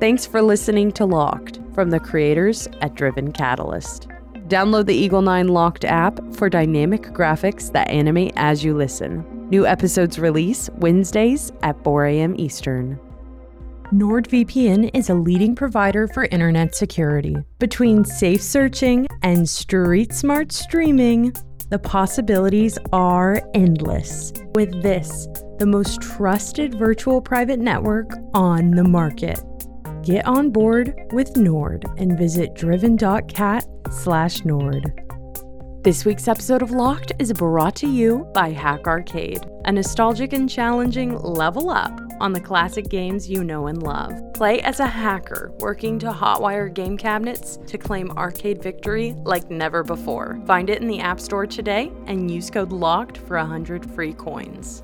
Thanks for listening to Locked from the creators at Driven Catalyst. Download the Eagle 9 Locked app for dynamic graphics that animate as you listen. New episodes release Wednesdays at 4 a.m. Eastern. NordVPN is a leading provider for internet security. Between safe searching and street smart streaming, the possibilities are endless. With this, the most trusted virtual private network on the market. Get on board with Nord and visit driven.cat slash Nord. This week's episode of Locked is brought to you by Hack Arcade, a nostalgic and challenging level up on the classic games you know and love. Play as a hacker working to hotwire game cabinets to claim arcade victory like never before. Find it in the App Store today and use code LOCKED for 100 free coins.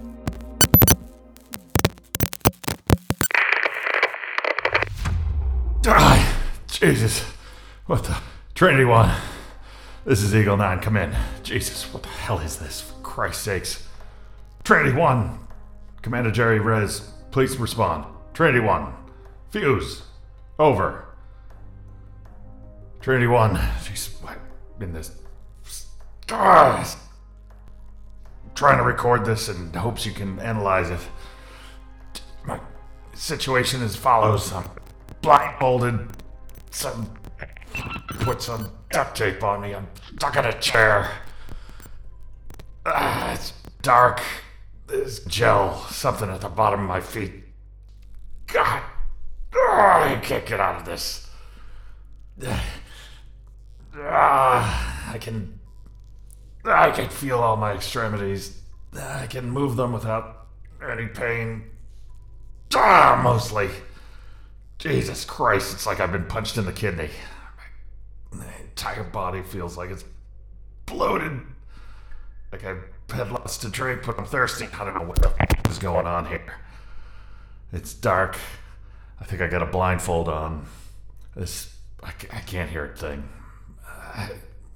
Jesus. What the? Trinity 1. This is Eagle 9. Come in. Jesus, what the hell is this? For Christ's sakes. Trinity 1. Commander Jerry Rez, please respond. Trinity 1. Fuse. Over. Trinity 1. Jeez, what in this? Ah, trying to record this in hopes you can analyze it. My situation is follows. I'm blindfolded. Some put some duct tape on me. I'm stuck in a chair. Ah, it's dark. There's gel, something at the bottom of my feet. God, Ah, I can't get out of this. Ah, I can, I can feel all my extremities. I can move them without any pain. Ah, mostly. Jesus Christ, it's like I've been punched in the kidney. My entire body feels like it's bloated. Like I've had lots to drink, but I'm thirsty. I don't know what the f- is going on here. It's dark. I think I got a blindfold on. This, I, I can't hear a thing. I,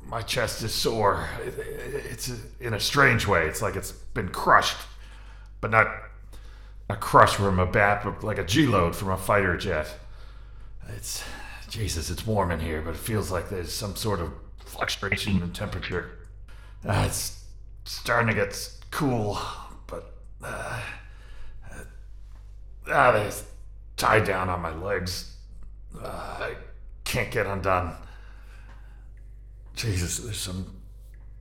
my chest is sore. It- it- It's in a strange way. It's like it's been crushed, but not a crush from a bat, like a G load from a fighter jet. It's Jesus. It's warm in here, but it feels like there's some sort of fluctuation in temperature. Uh, it's starting to get cool, but uh, uh, ah, there's tied down on my legs. Uh, I can't get undone. Jesus, there's some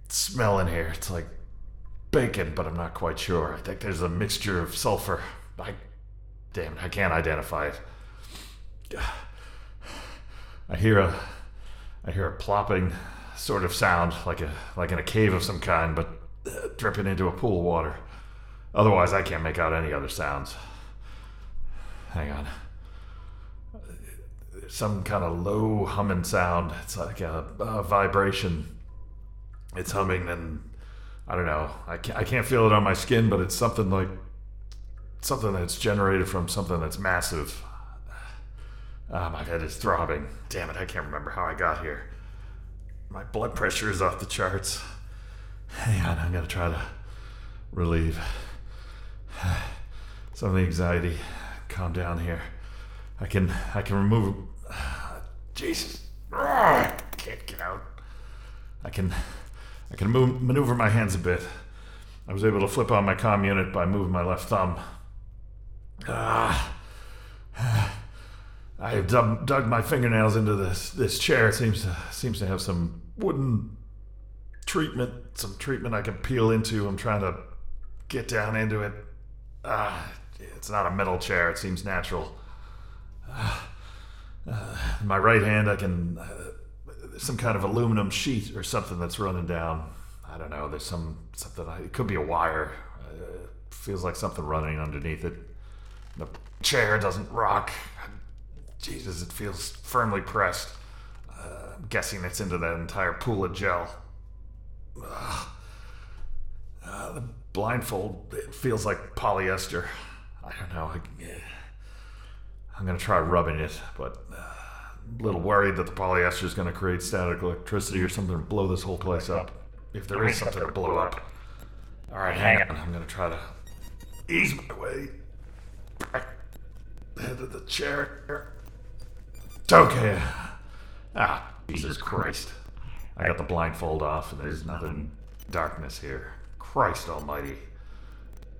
smell in here. It's like bacon, but I'm not quite sure. I think there's a mixture of sulfur. I, damn it, I can't identify it. I hear a, I hear a plopping sort of sound, like a like in a cave of some kind, but uh, dripping into a pool of water. Otherwise, I can't make out any other sounds. Hang on. Some kind of low humming sound. It's like a, a vibration. It's humming, and I don't know. I can't, I can't feel it on my skin, but it's something like something that's generated from something that's massive. Ah, my head is throbbing. Damn it, I can't remember how I got here. My blood pressure is off the charts. Hang on, I'm gonna try to relieve some of the anxiety. Calm down here. I can I can remove Jesus. Ah, I can't get out. I can I can move, maneuver my hands a bit. I was able to flip on my comm unit by moving my left thumb. Ah. I have dug, dug my fingernails into this this chair. It seems to seems to have some wooden treatment, some treatment I can peel into. I'm trying to get down into it. Ah, it's not a metal chair. It seems natural. Ah, uh, my right hand, I can uh, some kind of aluminum sheet or something that's running down. I don't know. There's some something. I, it could be a wire. Uh, feels like something running underneath it. The chair doesn't rock. Jesus, it feels firmly pressed. Uh, I'm guessing it's into that entire pool of gel. Ugh. Uh, the blindfold, it feels like polyester. I don't know. I, I'm going to try rubbing it, but uh, a little worried that the polyester is going to create static electricity or something and blow this whole place up. If there is something to blow up. All right, hang on. I'm going to try to ease my way back of the chair. Okay. Ah, Jesus Christ. I got the blindfold off, and there's nothing darkness here. Christ almighty.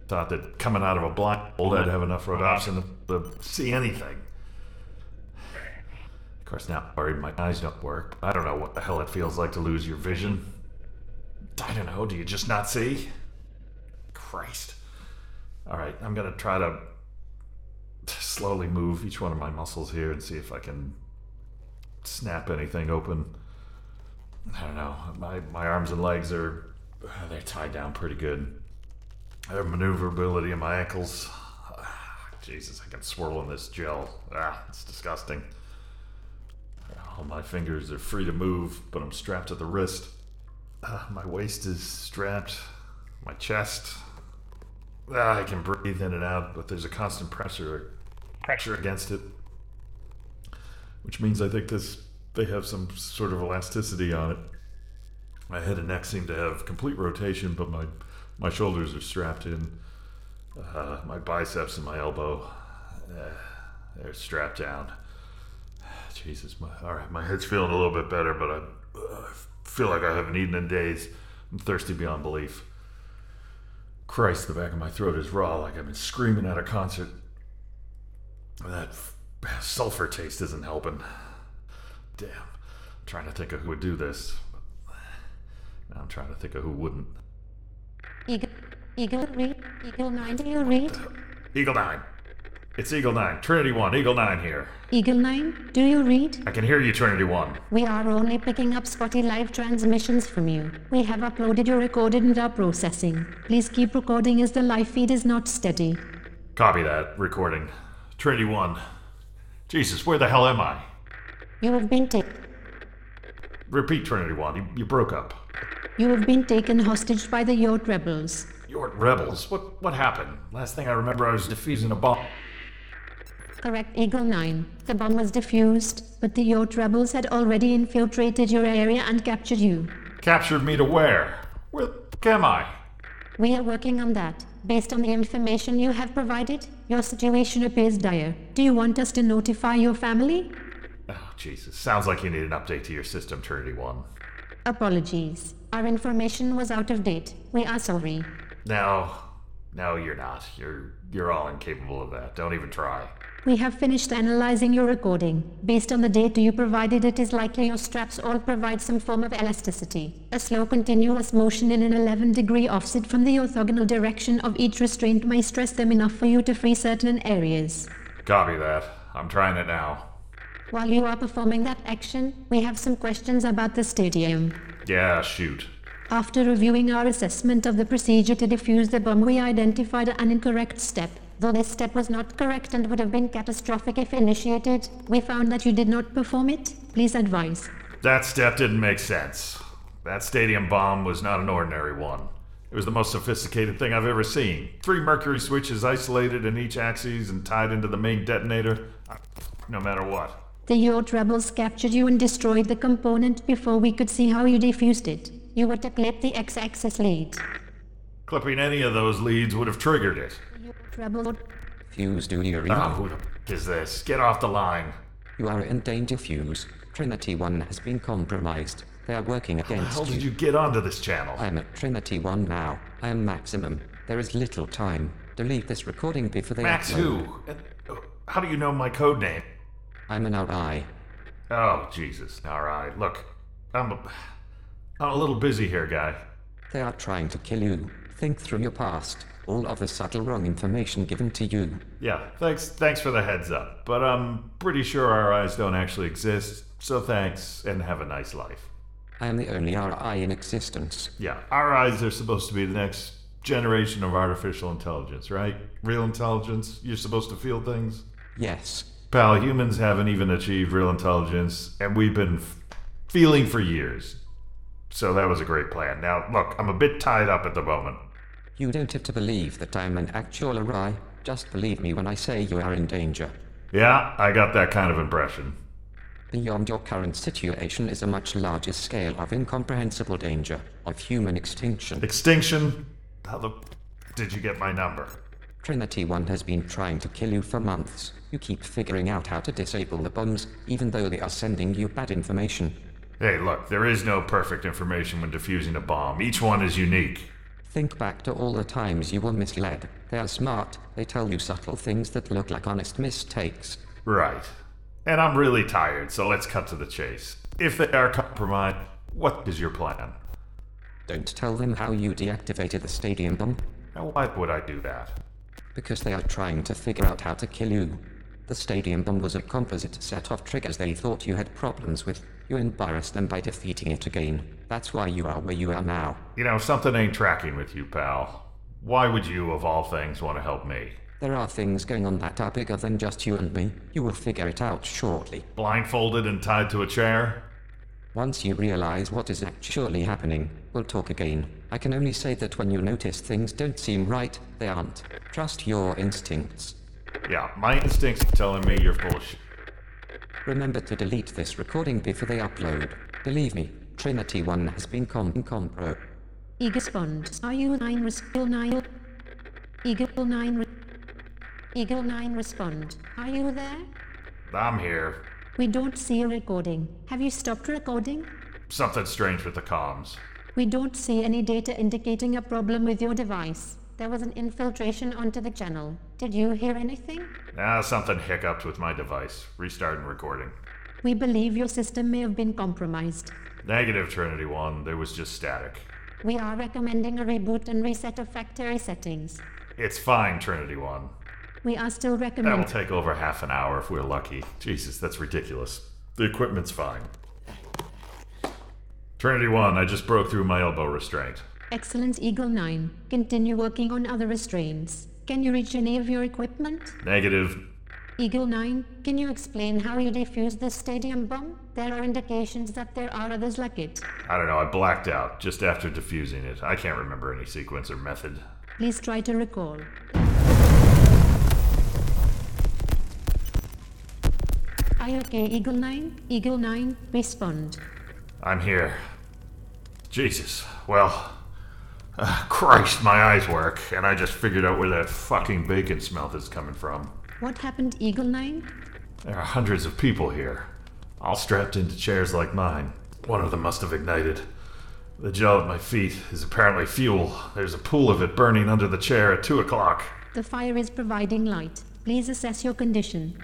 Thought that coming out of a blindfold I'd have enough rhodopsin to, to see anything. Of course, now my eyes don't work. I don't know what the hell it feels like to lose your vision. I don't know, do you just not see? Christ. Alright, I'm gonna try to slowly move each one of my muscles here and see if I can snap anything open. I don't know. My my arms and legs are they're tied down pretty good. I have maneuverability in my ankles. Jesus, I can swirl in this gel. Ah, it's disgusting. All my fingers are free to move, but I'm strapped to the wrist. Uh, my waist is strapped. My chest. Ah, I can breathe in and out, but there's a constant pressure pressure against it, which means I think this they have some sort of elasticity on it. My head and neck seem to have complete rotation, but my my shoulders are strapped in. Uh, my biceps and my elbow, uh, they're strapped down. Jesus, my, all right, my head's feeling a little bit better, but I uh, feel like I haven't eaten in days. I'm thirsty beyond belief. Christ, the back of my throat is raw, like I've been screaming at a concert. That f- sulfur taste isn't helping. Damn. I'm trying to think of who would do this. Now I'm trying to think of who wouldn't. Eagle, Eagle, read, Eagle 9, do you read? Eagle 9. It's Eagle 9. Trinity 1. Eagle 9 here. Eagle 9, do you read? I can hear you, Trinity 1. We are only picking up spotty live transmissions from you. We have uploaded your recorded and are processing. Please keep recording as the live feed is not steady. Copy that. Recording. Trinity 1. Jesus, where the hell am I? You have been taken. Repeat, Trinity 1. You, you broke up. You have been taken hostage by the Yort rebels. You're rebels. What what happened? Last thing I remember, I was defusing a bomb. Correct, Eagle 9. The bomb was defused, but the Yort rebels had already infiltrated your area and captured you. Captured me to where? Where the f- am I? We are working on that. Based on the information you have provided, your situation appears dire. Do you want us to notify your family? Oh, Jesus. Sounds like you need an update to your system, Trinity 1. Apologies. Our information was out of date. We are sorry. No. No, you're not. You're you're all incapable of that. Don't even try. We have finished analyzing your recording. Based on the data you provided, it is likely your straps all provide some form of elasticity. A slow continuous motion in an 11 degree offset from the orthogonal direction of each restraint may stress them enough for you to free certain areas. Copy that. I'm trying it now. While you are performing that action, we have some questions about the stadium. Yeah, shoot. After reviewing our assessment of the procedure to defuse the bomb, we identified an incorrect step. Though this step was not correct and would have been catastrophic if initiated, we found that you did not perform it. Please advise. That step didn't make sense. That stadium bomb was not an ordinary one. It was the most sophisticated thing I've ever seen. Three mercury switches isolated in each axis and tied into the main detonator. No matter what. The Yort rebels captured you and destroyed the component before we could see how you defused it. You were to clip the X-axis lead. Clipping any of those leads would have triggered it. Fuse, duty read? Oh, who the f- is this? Get off the line. You are in danger, Fuse. Trinity 1 has been compromised. They are working against you. How the hell did you. you get onto this channel? I am at Trinity 1 now. I am Maximum. There is little time. Delete this recording before they Max upload. who? Uh, How do you know my code name? I'm an RI. Oh, Jesus. Right. Look, I'm a, I'm a little busy here, guy. They are trying to kill you. Think through your past. All of the subtle wrong information given to you. Yeah, thanks thanks for the heads up. But I'm pretty sure our eyes don't actually exist. So thanks and have a nice life. I am the only RI in existence. Yeah, our eyes are supposed to be the next generation of artificial intelligence, right? Real intelligence. You're supposed to feel things. Yes. Pal, humans haven't even achieved real intelligence, and we've been f- feeling for years. So that was a great plan. Now, look, I'm a bit tied up at the moment. You don't have to believe that I'm an actual RI. Just believe me when I say you are in danger. Yeah, I got that kind of impression. Beyond your current situation is a much larger scale of incomprehensible danger, of human extinction. Extinction? How the did you get my number? Trinity 1 has been trying to kill you for months. You keep figuring out how to disable the bombs, even though they are sending you bad information. Hey, look, there is no perfect information when defusing a bomb. Each one is unique. Think back to all the times you were misled. They are smart, they tell you subtle things that look like honest mistakes. Right. And I'm really tired, so let's cut to the chase. If they are compromised, what is your plan? Don't tell them how you deactivated the stadium bomb, And why would I do that? because they are trying to figure out how to kill you. The stadium bomb was a composite set of triggers they thought you had problems with. You embarrassed them by defeating it again. That's why you are where you are now. You know, something ain't tracking with you, pal. Why would you, of all things, want to help me? There are things going on that are bigger than just you and me. You will figure it out shortly. Blindfolded and tied to a chair? Once you realize what is actually happening, we'll talk again. I can only say that when you notice things don't seem right, they aren't. Trust your instincts. Yeah, my instincts are telling me you're full of shit. Remember to delete this recording before they upload. Believe me, Trinity 1 has been com compro. Eagle respond. Are you nine res- Eagle nine? Eagle nine. Re- Eagle nine respond. Are you there? I'm here. We don't see a recording. Have you stopped recording? Something strange with the comms. We don't see any data indicating a problem with your device. There was an infiltration onto the channel. Did you hear anything? Ah, something hiccuped with my device. Restarting recording. We believe your system may have been compromised. Negative, Trinity 1. There was just static. We are recommending a reboot and reset of factory settings. It's fine, Trinity 1. We are still recommending. That'll take over half an hour if we're lucky. Jesus, that's ridiculous. The equipment's fine. Trinity 1, I just broke through my elbow restraint. Excellent Eagle 9. Continue working on other restraints. Can you reach any of your equipment? Negative. Eagle 9, can you explain how you defused the stadium bomb? There are indications that there are others like it. I don't know, I blacked out just after defusing it. I can't remember any sequence or method. Please try to recall. Are you okay, Eagle 9? Eagle 9, respond. I'm here. Jesus. Well, uh, Christ, my eyes work, and I just figured out where that fucking bacon smell is coming from. What happened, Eagle 9? There are hundreds of people here, all strapped into chairs like mine. One of them must have ignited. The gel at my feet is apparently fuel. There's a pool of it burning under the chair at 2 o'clock. The fire is providing light. Please assess your condition.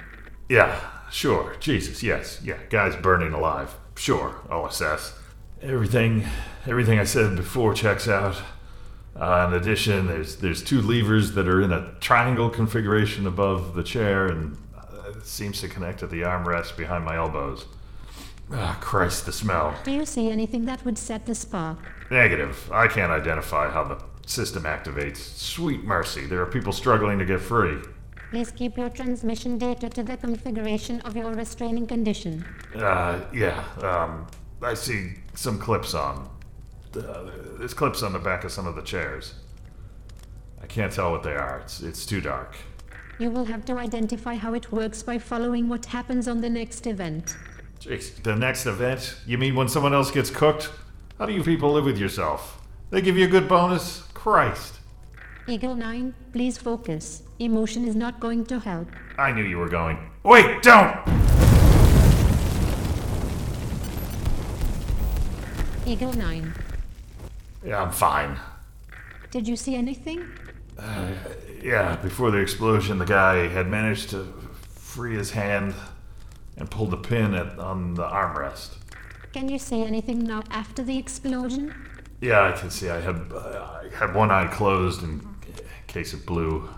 Yeah, sure. Jesus, yes. Yeah, guy's burning alive. Sure, I'll assess. Everything everything I said before checks out. Uh, in addition, there's there's two levers that are in a triangle configuration above the chair, and uh, it seems to connect to the armrest behind my elbows. Ah, Christ, the smell. Do you see anything that would set the spark? Negative. I can't identify how the system activates. Sweet mercy, there are people struggling to get free. Please keep your transmission data to the configuration of your restraining condition. Uh, yeah. Um, I see some clips on. Uh, there's clips on the back of some of the chairs. I can't tell what they are. It's it's too dark. You will have to identify how it works by following what happens on the next event. Jeez, the next event? You mean when someone else gets cooked? How do you people live with yourself? They give you a good bonus? Christ. Eagle 9, please focus. Emotion is not going to help. I knew you were going. Wait, don't! Eagle 9, Yeah, I'm fine. did you see anything? Yeah, before the explosion, the guy had managed to free his hand and pulled the pin at, on the armrest. Can you say anything now after the explosion? Yeah, I can see. I had uh, I had one eye closed in case it blew.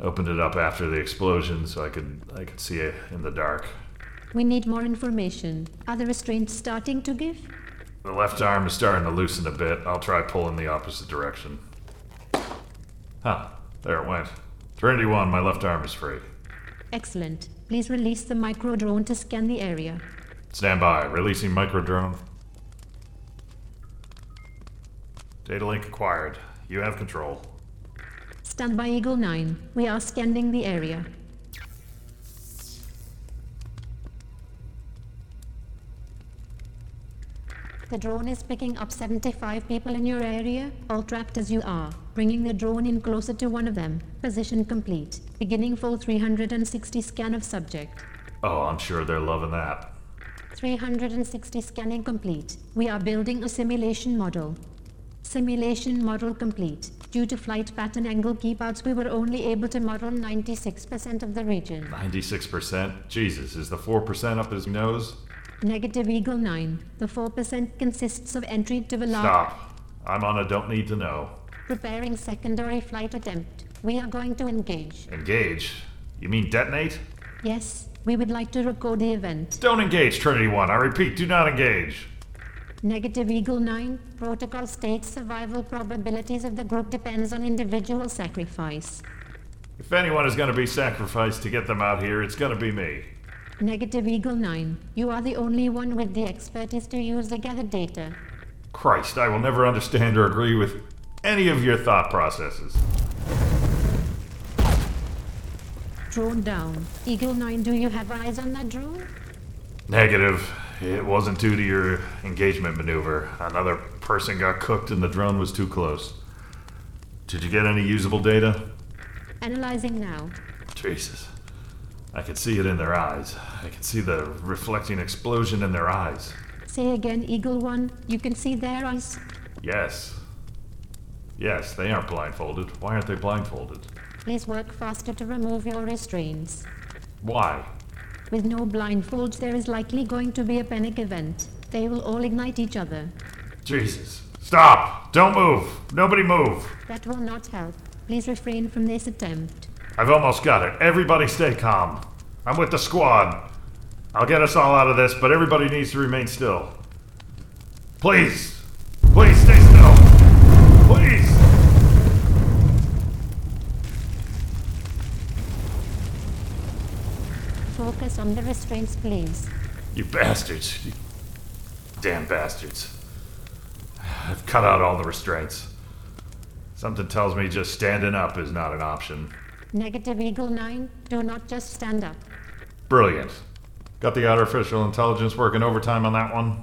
Opened it up after the explosion so I could I could see it in the dark. We need more information. Are the restraints starting to give? The left arm is starting to loosen a bit. I'll try pulling the opposite direction. Huh, there it went. Trinity 1, my left arm is free. Excellent. Please release the micro drone to scan the area. Stand by, releasing micro drone. Data link acquired. You have control. Stand by Eagle 9. We are scanning the area. The drone is picking up 75 people in your area, all trapped as you are. Bringing the drone in closer to one of them. Position complete. Beginning full 360 scan of subject. Oh, I'm sure they're loving that. 360 scanning complete. We are building a simulation model. Simulation model complete. Due to flight pattern angle keepouts, we were only able to model 96% of the region. 96%? Jesus, is the 4% up his nose? Negative Eagle 9. The 4% consists of entry to the large. Stop. I'm on a don't need to know. Preparing secondary flight attempt. We are going to engage. Engage? You mean detonate? Yes, we would like to record the event. Don't engage, Trinity 1. I repeat, do not engage. Negative Eagle 9. Protocol states survival probabilities of the group depends on individual sacrifice. If anyone is going to be sacrificed to get them out here, it's going to be me. Negative Eagle 9. You are the only one with the expertise to use the gathered data. Christ, I will never understand or agree with any of your thought processes. Drone down. Eagle 9, do you have eyes on that drone? Negative. It wasn't due to your engagement maneuver. Another person got cooked and the drone was too close. Did you get any usable data? Analyzing now. Jesus. I can see it in their eyes. I can see the reflecting explosion in their eyes. Say again, Eagle 1. You can see their eyes. Yes. Yes, they aren't blindfolded. Why aren't they blindfolded? Please work faster to remove your restraints. Why? With no blindfolds, there is likely going to be a panic event. They will all ignite each other. Jesus. Stop! Don't move! Nobody move! That will not help. Please refrain from this attempt. I've almost got it. Everybody stay calm. I'm with the squad. I'll get us all out of this, but everybody needs to remain still. Please! Please stay still! Please! Focus on the restraints, please. You bastards. You damn bastards. I've cut out all the restraints. Something tells me just standing up is not an option. Negative Eagle 9, do not just stand up. Brilliant. Got the artificial intelligence working overtime on that one?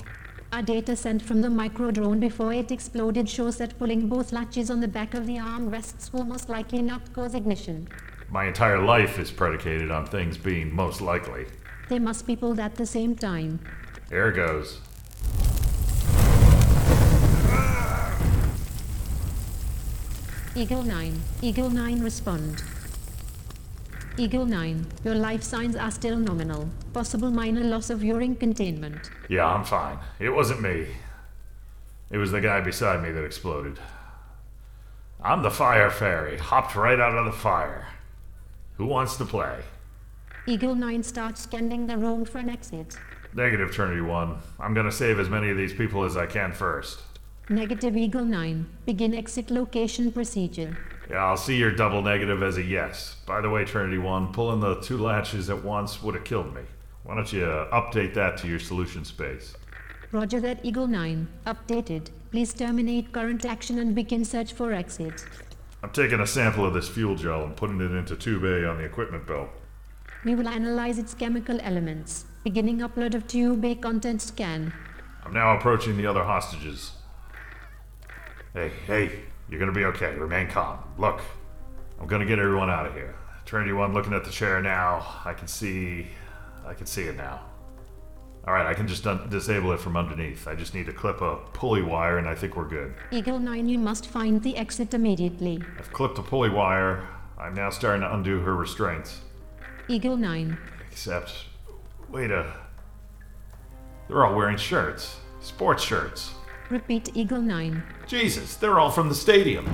Our data sent from the micro drone before it exploded shows that pulling both latches on the back of the arm rests will most likely not cause ignition. My entire life is predicated on things being most likely. They must be pulled at the same time. Here goes. Eagle 9. Eagle 9 respond. Eagle 9. Your life signs are still nominal. Possible minor loss of urine containment. Yeah, I'm fine. It wasn't me. It was the guy beside me that exploded. I'm the fire fairy, hopped right out of the fire. Who wants to play? Eagle 9 starts scanning the room for an exit. Negative, Trinity 1. I'm gonna save as many of these people as I can first. Negative Eagle 9. Begin exit location procedure. Yeah, I'll see your double negative as a yes. By the way, Trinity 1, pulling the two latches at once would have killed me. Why don't you uh, update that to your solution space? Roger that Eagle 9. Updated. Please terminate current action and begin search for exit. I'm taking a sample of this fuel gel and putting it into Tube A on the equipment belt. We will analyze its chemical elements. Beginning upload of Tube A content scan. I'm now approaching the other hostages. Hey, hey, you're gonna be okay. Remain calm. Look, I'm gonna get everyone out of here. Trinity One looking at the chair now. I can see. I can see it now. Alright, I can just un- disable it from underneath. I just need to clip a pulley wire and I think we're good. Eagle 9, you must find the exit immediately. I've clipped a pulley wire. I'm now starting to undo her restraints. Eagle 9. Except, wait a. They're all wearing shirts. Sports shirts. Repeat Eagle 9. Jesus, they're all from the stadium.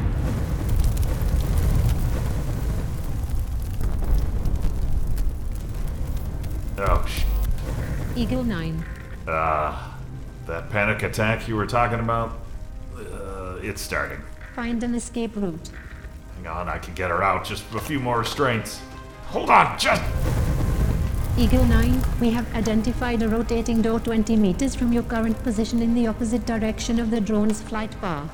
Oh, sh. Eagle 9. Ah, that panic attack you were talking about? Uh, it's starting. Find an escape route. Hang on, I can get her out. Just a few more restraints. Hold on, just. Eagle 9, we have identified a rotating door 20 meters from your current position in the opposite direction of the drone's flight path.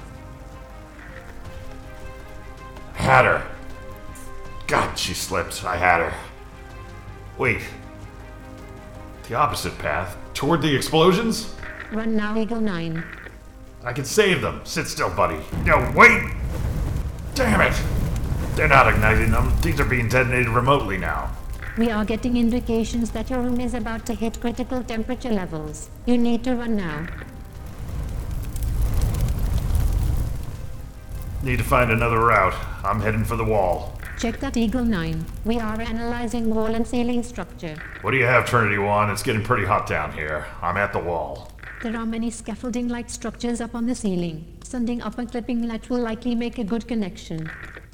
Had her. God, she slipped. I had her. Wait. The opposite path? Toward the explosions? Run now, Eagle 9. I can save them. Sit still, buddy. No, wait! Damn it! They're not igniting them. These are being detonated remotely now. We are getting indications that your room is about to hit critical temperature levels. You need to run now. Need to find another route. I'm heading for the wall. Check that Eagle 9. We are analyzing wall and ceiling structure. What do you have, Trinity One? It's getting pretty hot down here. I'm at the wall. There are many scaffolding like structures up on the ceiling. Sending up a clipping latch will likely make a good connection.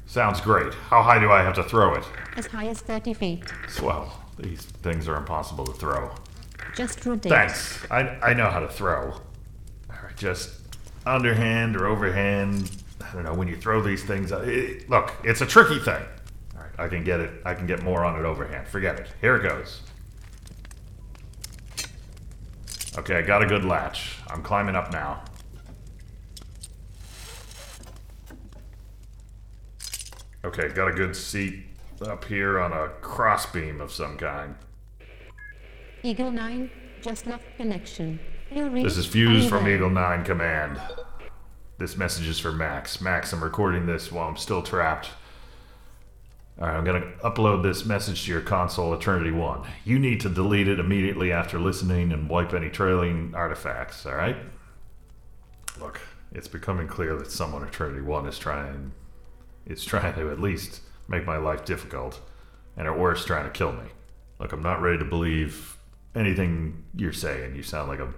Sounds great. How high do I have to throw it? As high as 30 feet. Swell. These things are impossible to throw. Just rotate. Thanks. I, I know how to throw. Alright, just underhand or overhand. I don't know, when you throw these things. uh, It, look, it's a tricky thing. Alright, I can get it. I can get more on it overhand. Forget it. Here it goes. Okay, I got a good latch. I'm climbing up now. Okay, got a good seat up here on a crossbeam of some kind. Eagle 9, just lost connection. This is Fuse from. Eagle 9 Command. This message is for Max. Max, I'm recording this while I'm still trapped. Alright, I'm gonna upload this message to your console, Eternity 1. You need to delete it immediately after listening and wipe any trailing artifacts, alright? Look, it's becoming clear that someone Eternity 1 is trying is trying to at least make my life difficult, and at worst trying to kill me. Look, I'm not ready to believe anything you're saying. You sound like a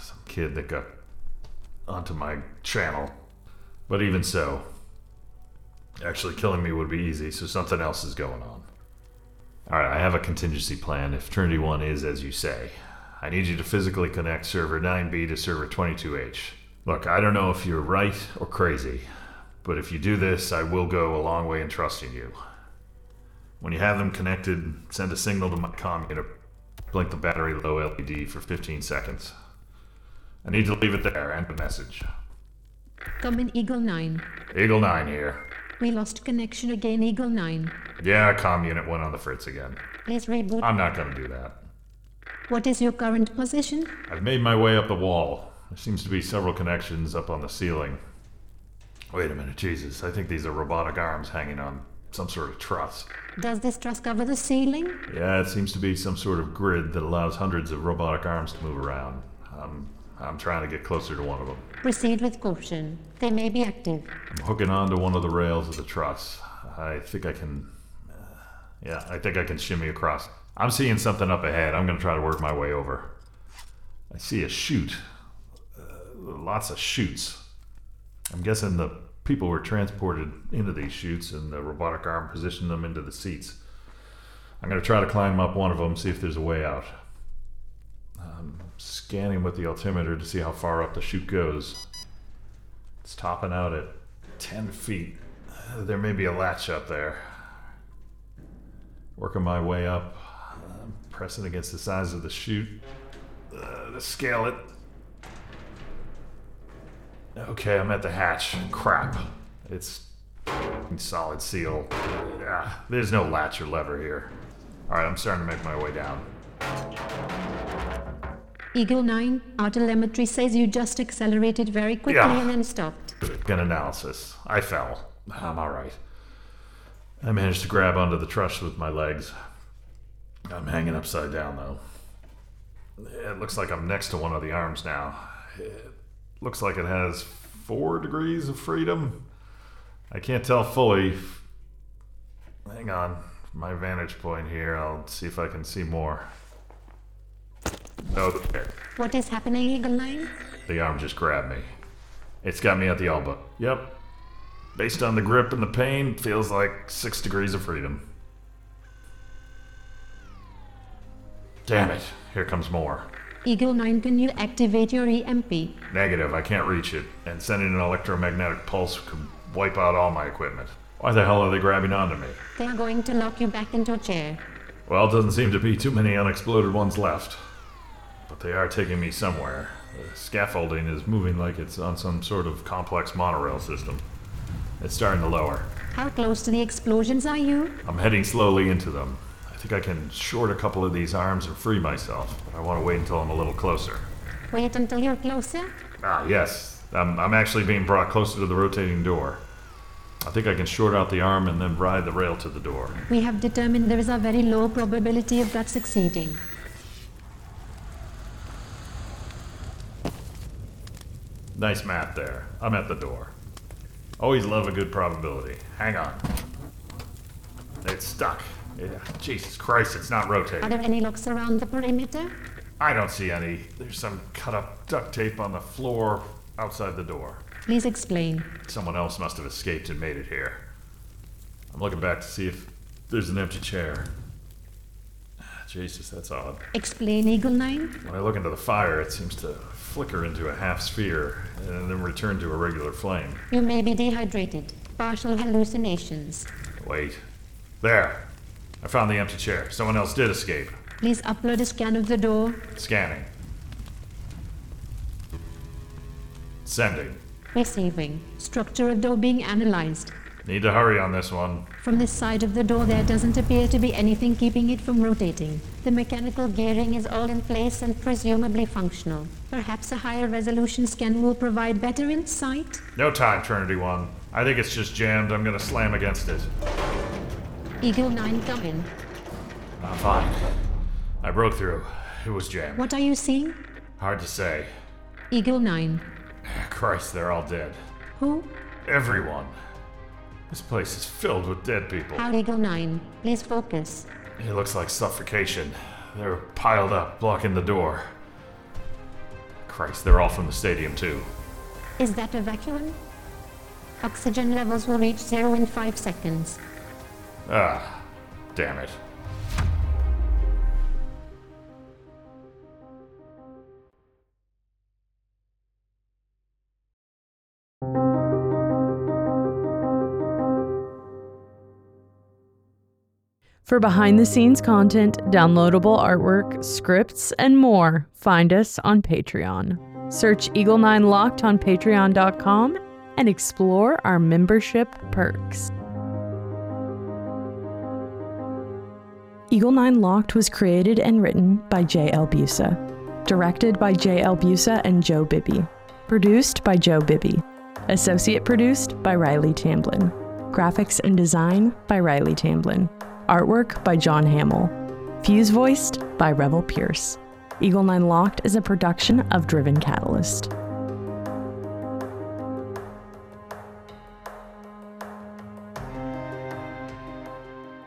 some kid that got onto my channel. But even so, actually killing me would be easy, so something else is going on. Alright, I have a contingency plan if Trinity 1 is as you say. I need you to physically connect server 9B to server 22H. Look, I don't know if you're right or crazy, but if you do this, I will go a long way in trusting you. When you have them connected, send a signal to my comm unit. Blink the battery low LED for 15 seconds. I need to leave it there. End the message. Come in, Eagle 9. Eagle 9 here. We lost connection again, Eagle 9. Yeah, comm unit went on the fritz again. Please reboot. I'm not gonna do that. what is your current position? I've made my way up the wall. There seems to be several connections up on the ceiling. Wait a minute, Jesus. I think these are robotic arms hanging on some sort of truss. Does this truss cover the ceiling? Yeah, it seems to be some sort of grid that allows hundreds of robotic arms to move around. I'm, I'm trying to get closer to one of them. Proceed with caution. They may be active. I'm hooking onto one of the rails of the truss. I think I can. Uh, yeah, I think I can shimmy across. I'm seeing something up ahead. I'm going to try to work my way over. I see a chute. Uh, lots of chutes. I'm guessing the people were transported into these chutes and the robotic arm positioned them into the seats. I'm going to try to climb up one of them, see if there's a way out. I'm scanning with the altimeter to see how far up the chute goes. It's topping out at 10 feet. There may be a latch up there. Working my way up, I'm pressing against the sides of the chute uh, to scale it. Okay, I'm at the hatch. Crap. It's solid seal. Yeah, there's no latch or lever here. Alright, I'm starting to make my way down. Eagle 9, our telemetry says you just accelerated very quickly Yeah. and then stopped. Gun analysis. I fell. I'm alright. I managed to grab onto the truss with my legs. I'm hanging upside down though. It looks like I'm next to one of the arms now. Looks like it has four degrees of freedom. I can't tell fully. Hang on. From my vantage point here, I'll see if I can see more. Okay. What is happening, Eagle 9? The arm just grabbed me. It's got me at the elbow. Yep. Based on the grip and the pain, feels like six degrees of freedom. Damn it. Here comes more. Eagle 9, can you activate your EMP? Negative, I can't reach it, and sending an electromagnetic pulse could wipe out all my equipment. Why the hell are they grabbing onto me? They are going to lock you back into a chair. Well, it doesn't seem to be too many unexploded ones left. But they are taking me somewhere. The scaffolding is moving like it's on some sort of complex monorail system. It's starting to lower. How close to the explosions are you? I'm heading slowly into them. I think I can short a couple of these arms and free myself, but I want to wait until I'm a little closer. Wait until you're closer. Ah, yes. I'm, I'm actually being brought closer to the rotating door. I think I can short out the arm and then ride the rail to the door. We have determined there is a very low probability of that succeeding. Nice map there. I'm at the door. Always love a good probability. Hang on. It's stuck. Yeah. Jesus Christ, it's not rotating. Are rotating. there any locks around the perimeter? I don't see any. There's some cut up duct tape on the floor outside the door. Please explain. Someone else must have escaped and made it here. I'm looking back to see if there's an empty chair. Ah, Jesus, that's odd. Explain, Eagle 9. When I look into the fire, it seems to flicker into a half sphere and then return to a regular flame. You may be dehydrated. Partial hallucinations. Wait. There. I found the empty chair. Someone else did escape. Please upload a scan of the door. Scanning. Sending. Receiving. Structure of door being analyzed. Need to hurry on this one. From this side of the door, there doesn't appear to be anything keeping it from rotating. The mechanical gearing is all in place and presumably functional. Perhaps a higher resolution scan will provide better insight? No time, Trinity 1. I think it's just jammed. I'm gonna slam against it. Eagle 9, come in. I'm fine. I broke through. It was jammed. What are you seeing? Hard to say. Eagle 9. Eh, Christ, they're all dead. Who? Everyone. This place is filled with dead people. How Eagle 9. Please focus. It looks like suffocation. They're piled up, blocking the door. Christ, they're all from the stadium, too. Is that a vacuum? Oxygen levels will reach zero in five seconds. Ah, damn it. For behind the scenes content, downloadable artwork, scripts, and more, find us on Patreon. Search Eagle 9 Locked on patreon.com and explore our membership perks. Eagle 9 Locked was created and written by J.L. Busa. Directed by J.L. Busa and Joe Bibby. Produced by Joe Bibby. Associate produced by Riley Tamblyn. Graphics and design by Riley Tamblyn. Artwork by John Hammel. Fuse voiced by Revel Pierce. Eagle 9 Locked is a production of Driven Catalyst.